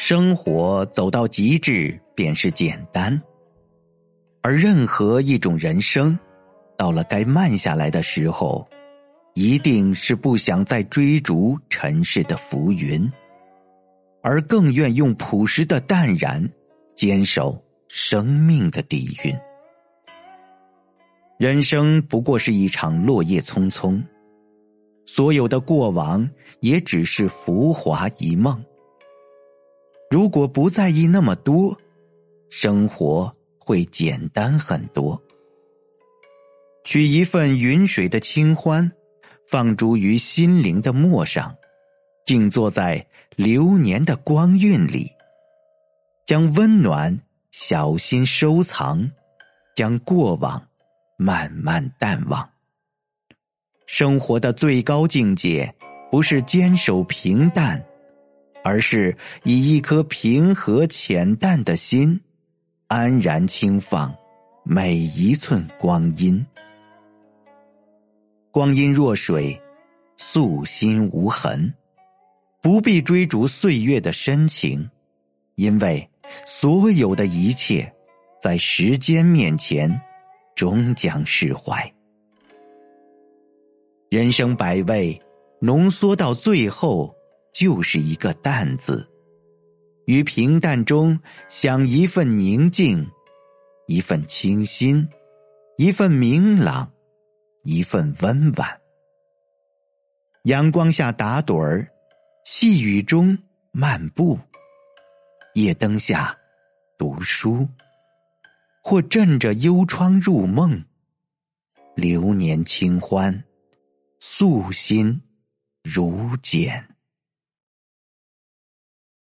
生活走到极致便是简单，而任何一种人生，到了该慢下来的时候，一定是不想再追逐尘世的浮云，而更愿用朴实的淡然坚守生命的底蕴。人生不过是一场落叶匆匆，所有的过往也只是浮华一梦。如果不在意那么多，生活会简单很多。取一份云水的清欢，放逐于心灵的陌上，静坐在流年的光晕里，将温暖小心收藏，将过往慢慢淡忘。生活的最高境界，不是坚守平淡。而是以一颗平和浅淡的心，安然轻放每一寸光阴。光阴若水，素心无痕，不必追逐岁月的深情，因为所有的一切，在时间面前，终将释怀。人生百味，浓缩到最后。就是一个淡字，于平淡中想一份宁静，一份清新，一份明朗，一份温婉。阳光下打盹儿，细雨中漫步，夜灯下读书，或枕着幽窗入梦。流年清欢，素心如简。